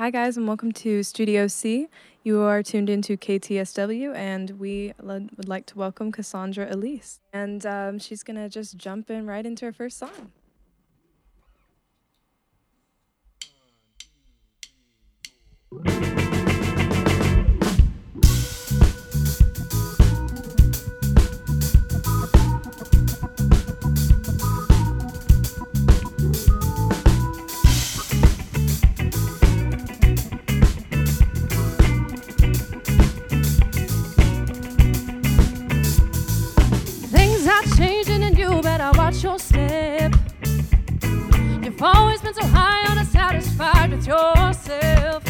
Hi, guys, and welcome to Studio C. You are tuned into KTSW, and we would like to welcome Cassandra Elise. And um, she's going to just jump in right into her first song. Changing and you better watch your step. You've always been so high on a satisfied with yourself.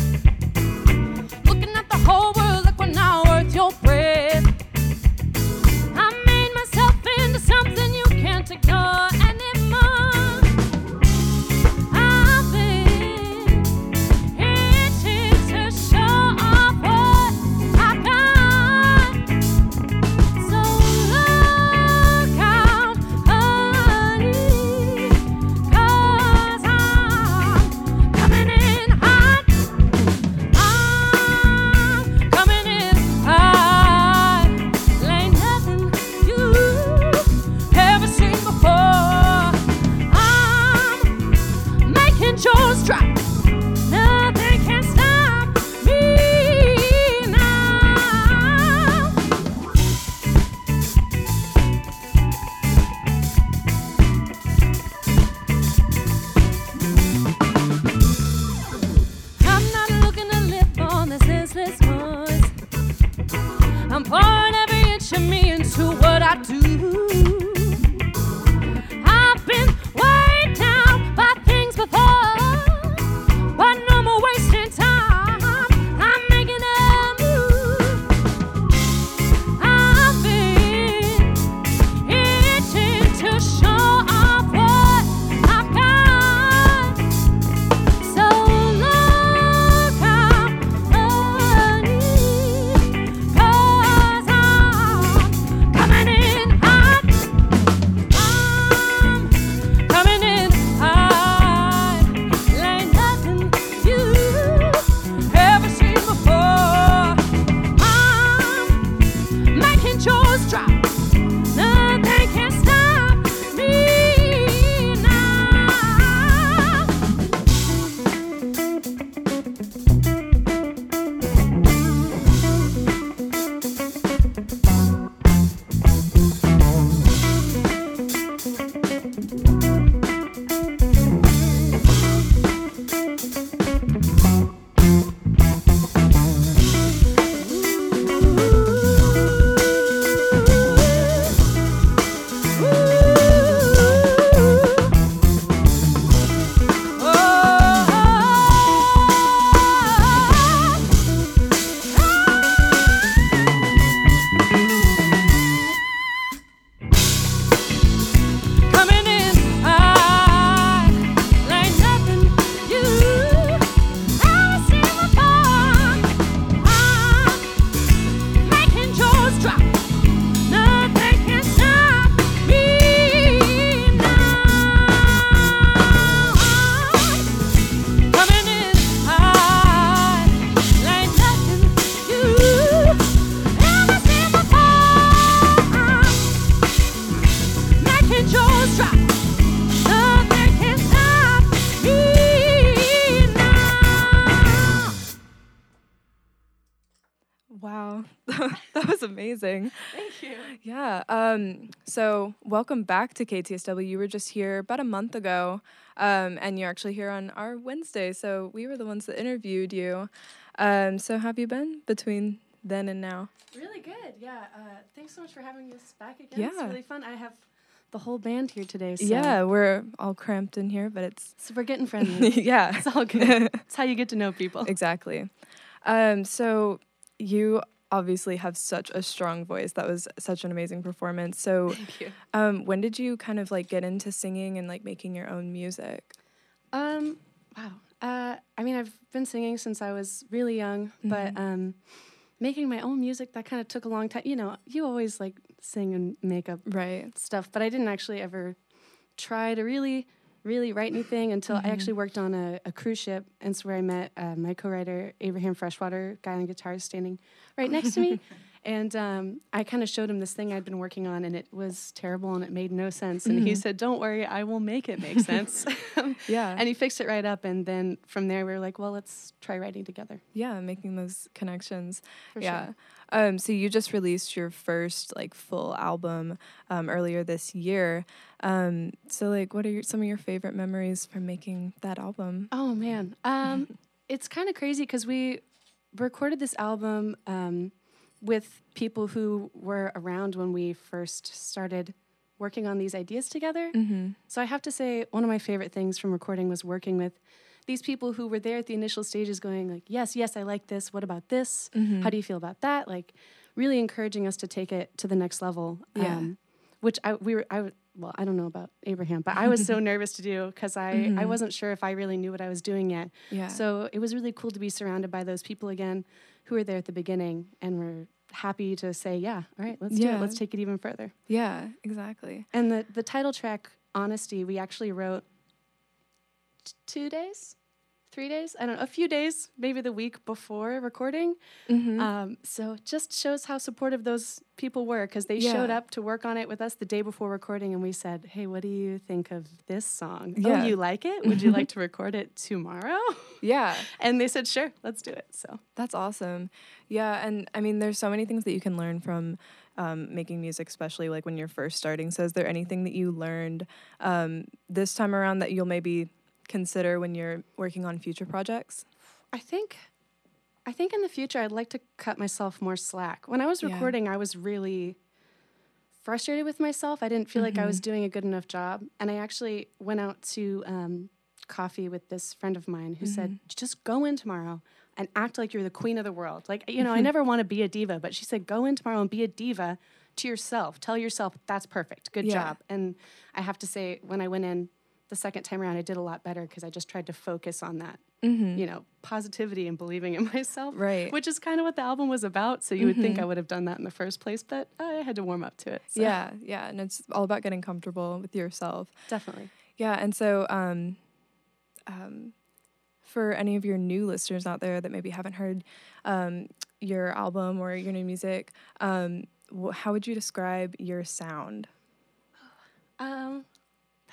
Amazing. Thank you. Yeah. Um, so, welcome back to KTSW. You were just here about a month ago, um, and you're actually here on our Wednesday. So, we were the ones that interviewed you. Um, so, how have you been between then and now? Really good. Yeah. Uh, thanks so much for having us back again. Yeah. It's really fun. I have the whole band here today. So, Yeah, we're all cramped in here, but it's So we're getting friendly. yeah, it's all good. It's how you get to know people. exactly. Um, so you obviously have such a strong voice. That was such an amazing performance. So, Thank you. um, when did you kind of like get into singing and like making your own music? Um. Wow. Uh. I mean, I've been singing since I was really young, but um, making my own music that kind of took a long time. You know, you always like sing and make up Right. stuff, but I didn't actually ever try to really really write anything until Mm-hmm. I actually worked on a, a cruise ship, and it's where I met uh, my co-writer Abraham Freshwater, guy on guitar standing right next to me. And um, I kind of showed him this thing I'd been working on, and it was terrible and it made no sense. And he said, "Don't worry, I will make it make sense." Mm-hmm. Yeah. and he fixed it right up. And then from there, we were like, "Well, let's try writing together." yeah, making those connections. For yeah. sure. Um, so you just released your first like full album um, earlier this year. Um, so like, what are your, some of your favorite memories from making that album? Oh man, um, it's kind of crazy because we recorded this album um, with people who were around when we first started working on these ideas together. Mm-hmm. So I have to say, one of my favorite things from recording was working with these people who were there at the initial stages, going like, "Yes, yes, I like this. What about this? Mm-hmm. How do you feel about that?" Like, really encouraging us to take it to the next level. Yeah. which I we were i well I don't know about Abraham, but I was so nervous to do because I I Mhm. wasn't sure if I really knew what I was doing yet. Yeah. So it was really cool to be surrounded by those people again who were there at the beginning and were happy to say, yeah, all right, let's do Yeah. it. Let's take it even further. yeah, exactly. And the, the title track, Honesty, we actually wrote t- two days, three days, I don't know, a few days, maybe the week before recording. Mm-hmm. Um, so just shows how supportive those people were because they showed up to work on it with us the day before recording and we said, hey, what do you think of this song? Yeah. Oh, you like it? Would you like to record it tomorrow? yeah. And they said, sure, let's do it. So That's awesome. Yeah, and I mean, there's so many things that you can learn from um, making music, especially like when you're first starting. So, is there anything that you learned um, this time around that you'll maybe consider when you're working on future projects? I think I think in the future I'd like to cut myself more slack. When I was Yeah. recording, I was really frustrated with myself. I didn't feel like I was mm-hmm. doing a good enough job, and I actually went out to um, coffee with this friend of mine who said, mm-hmm. "Just go in tomorrow and act like you're the queen of the world." Like you know, I mm-hmm. never want to be a diva, but she said, "Go in tomorrow and be a diva." To yourself, tell yourself that's perfect, good Yeah. job. And I have to say, when I went in the second time around, I did a lot better because I just tried to focus on that Mm-hmm. you know, positivity and believing in myself. Right. Which is kind of what the album was about. So you would think I would have done that in the first place, but I had to warm up to it. So Yeah, yeah, and it's all about getting comfortable with yourself. Definitely. Yeah, and so um, um, for any of your new listeners out there that maybe haven't heard um, your album or your new music, um, wh- how would you describe your sound? Um,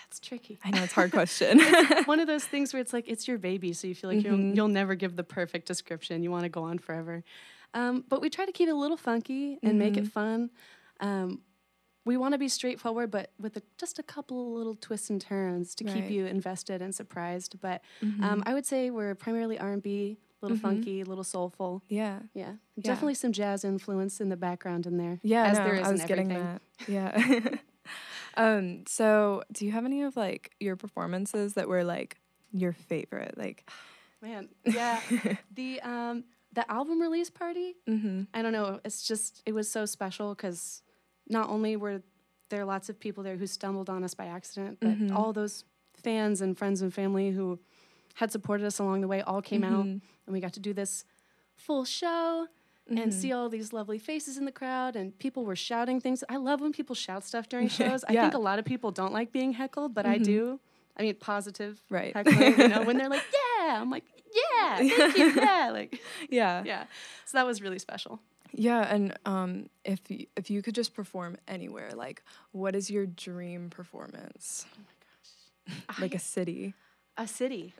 that's tricky. I know it's a hard question. One of those things where it's like it's your baby, so you feel like you'll, Mhm. you'll never give the perfect description. You want to go on forever. Um, but we try to keep it a little funky and make it Mhm. fun. Um, we want to be straightforward, but with a, just a couple of little twists and turns to Right. keep you invested and surprised. But Mhm. um, I would say we're primarily R and B, a little Mhm. funky, a little soulful. yeah. Yeah, definitely some jazz influence in the background in there. Yeah, as no, there is I in was getting everything. that. Yeah. um, so do you have any of like your performances that were like your favorite? Like, Man, yeah, the um the album release party. mm-hmm. I don't know. It's just it was so special because not only were there lots of people there who stumbled on us by accident, but Mhm. all those fans and friends and family who had supported us along the way all came out, Mhm. and we got to do this full show. Mm-hmm. and see all these lovely faces in the crowd and people were shouting things. I love when people shout stuff during shows. I think a lot of people don't like being heckled, but I Mhm. do. I mean, positive Right. heckling, you know, when they're like, "Yeah," I'm like, "Yeah, thank you, yeah," like, yeah. yeah. So that was really special. Yeah, and um, if y- if you could just perform anywhere, like what is your dream performance? Like a city. A city.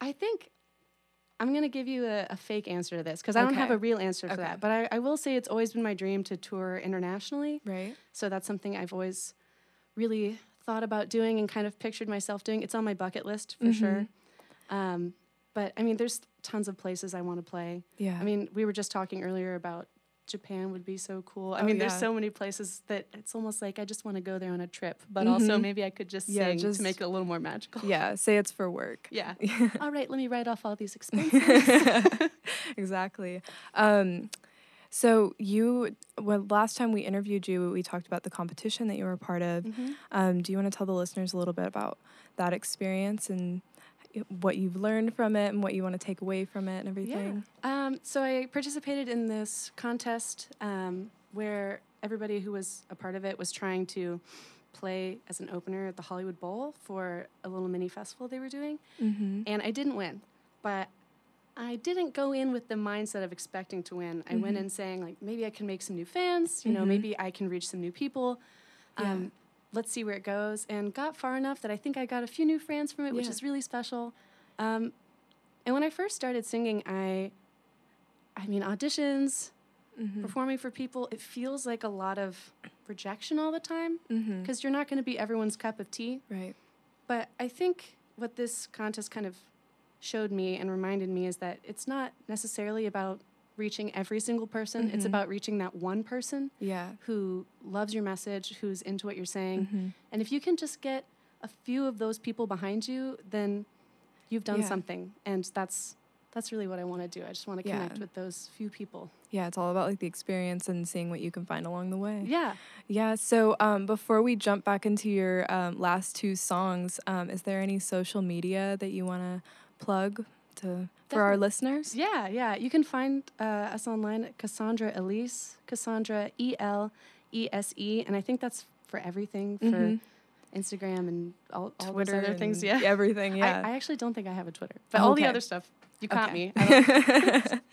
I think I'm gonna give you a, a fake answer to this because I don't have a real answer for Okay. that. But I, I will say it's always been my dream to tour internationally. Right. So that's something I've always really thought about doing and kind of pictured myself doing. It's on my bucket list for sure. Um, but I mean, there's tons of places I want to play. Yeah. I mean, we were just talking earlier about Japan would be so cool. I Oh, mean, there's yeah. so many places that it's almost like I just want to go there on a trip, but also Mhm. maybe I could just Yeah, sing just- to make it a little more magical. yeah. Say it's for work. Yeah. all right, let me write off all these expenses. exactly. Um, so you, well, last time we interviewed you, we talked about the competition that you were a part of. Mhm. Um, do you want to tell the listeners a little bit about that experience and what you've learned from it and what you want to take away from it and everything? Um, so I participated in this contest um, where everybody who was a part of it was trying to play as an opener at the Hollywood Bowl for a little mini festival they were doing. Mm-hmm. And I didn't win, but I didn't go in with the mindset of expecting to win. I went Mhm. in saying, like, maybe I can make some new fans, you know, Mhm. maybe I can reach some new people. Yeah. Um, let's see where it goes. And got far enough that I think I got a few new fans from it, which is really special. Um, and when I first started singing, I, I mean, auditions, Mm-hmm. performing for people, it feels like a lot of rejection all the time Mm-hmm. because you're not going to be everyone's cup of tea. Right. But I think what this contest kind of showed me and reminded me is that it's not necessarily about reaching every single person. It's Mhm. about reaching that one person Yeah. who loves your message, who's into what you're saying. Mm-hmm. And if you can just get a few of those people behind you, then you've done Yeah. something. And that's that's really what I want to do. I just want to Yeah. connect with those few people. Yeah, it's all about like the experience and seeing what you can find along the way. Yeah. Yeah. So um, before we jump back into your um, last two songs, um, is there any social media that you want to plug to for our listeners? Yeah, yeah. You can find uh, us online at Cassandra Elise, Cassandra E L E S E, and I think that's for everything for Mhm. Instagram and all, all Twitter those other things. Yeah, Everything. Yeah. I, I actually don't think I have a Twitter, but all the other stuff you caught Okay. me.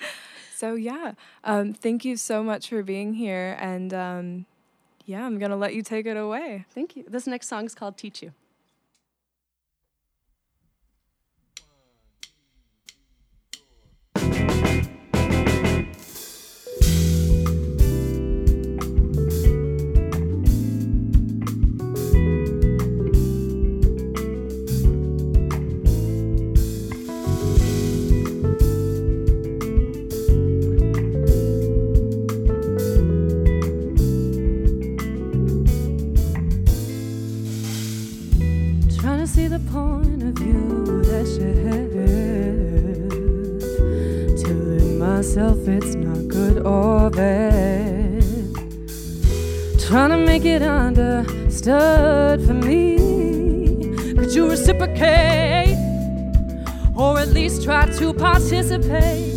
So yeah, um, thank you so much for being here, and um, yeah, I'm gonna let you take it away. Thank you. This next song is called "Teach You." Not good or bad. Trying to make it understood for me. Could you reciprocate? Or at least try to participate?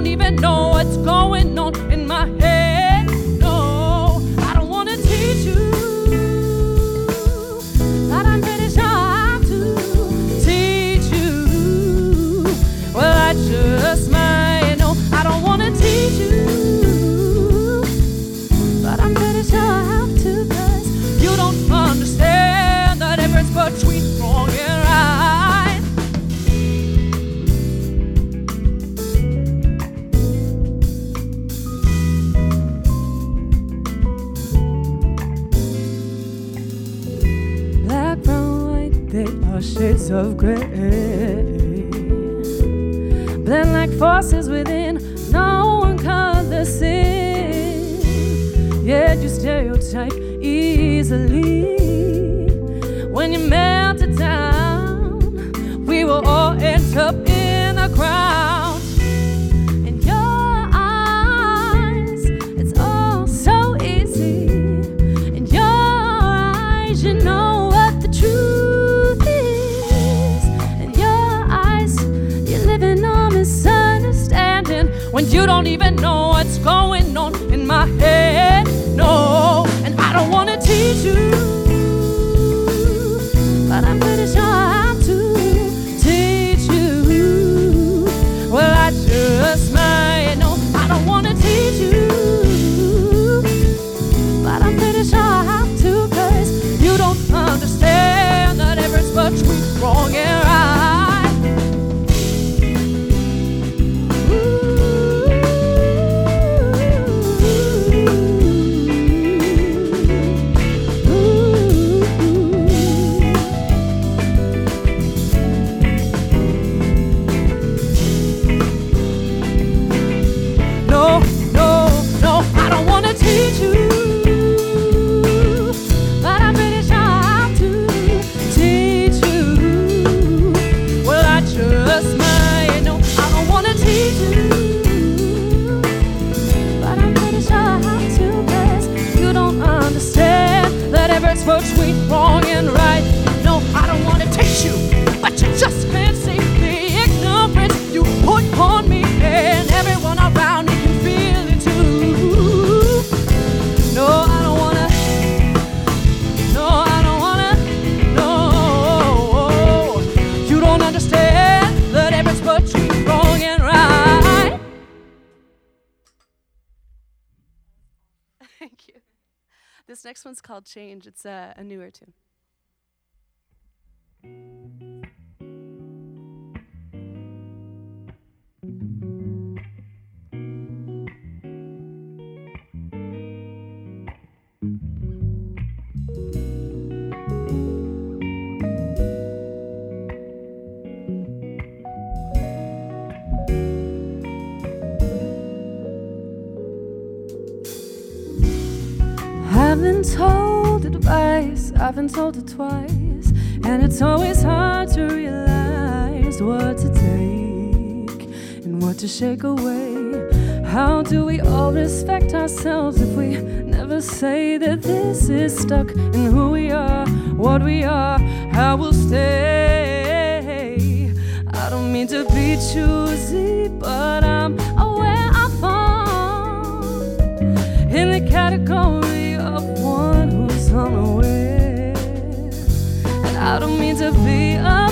Don't even know what's going on in my head. Stereotype easily. When you melt but I'm pretty sure This next one's called Change. It's a, a newer tune. I've been told advice, I've been told it twice, and it's always hard to realize what to take and what to shake away. How do we all respect ourselves if we never say that this is stuck in who we are, what we are, how we'll stay? I don't mean to be choosy, but I'm aware I fall in the category unaware. And I don't mean to be a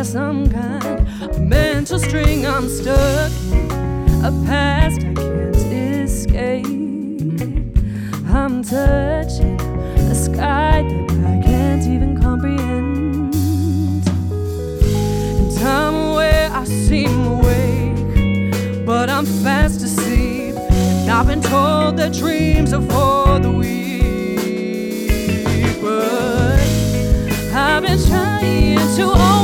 by some kind of mental string? I'm stuck, a past I can't escape. I'm touching a sky that I can't even comprehend. And I'm aware I seem awake, but I'm fast asleep. And I've been told that dreams are for the weak, but I've been trying to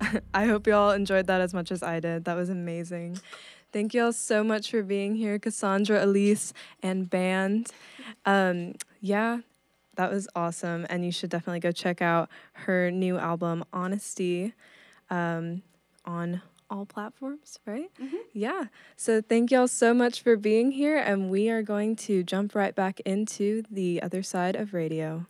I hope y'all enjoyed that as much as I did. That was amazing. Thank y'all so much for being here, Cassandra, Elise, and band. Um, yeah, that was awesome. And you should definitely go check out her new album, Honesty, um, on all platforms, right? Yeah. So thank y'all so much for being here. And we are going to jump right back into the other side of radio.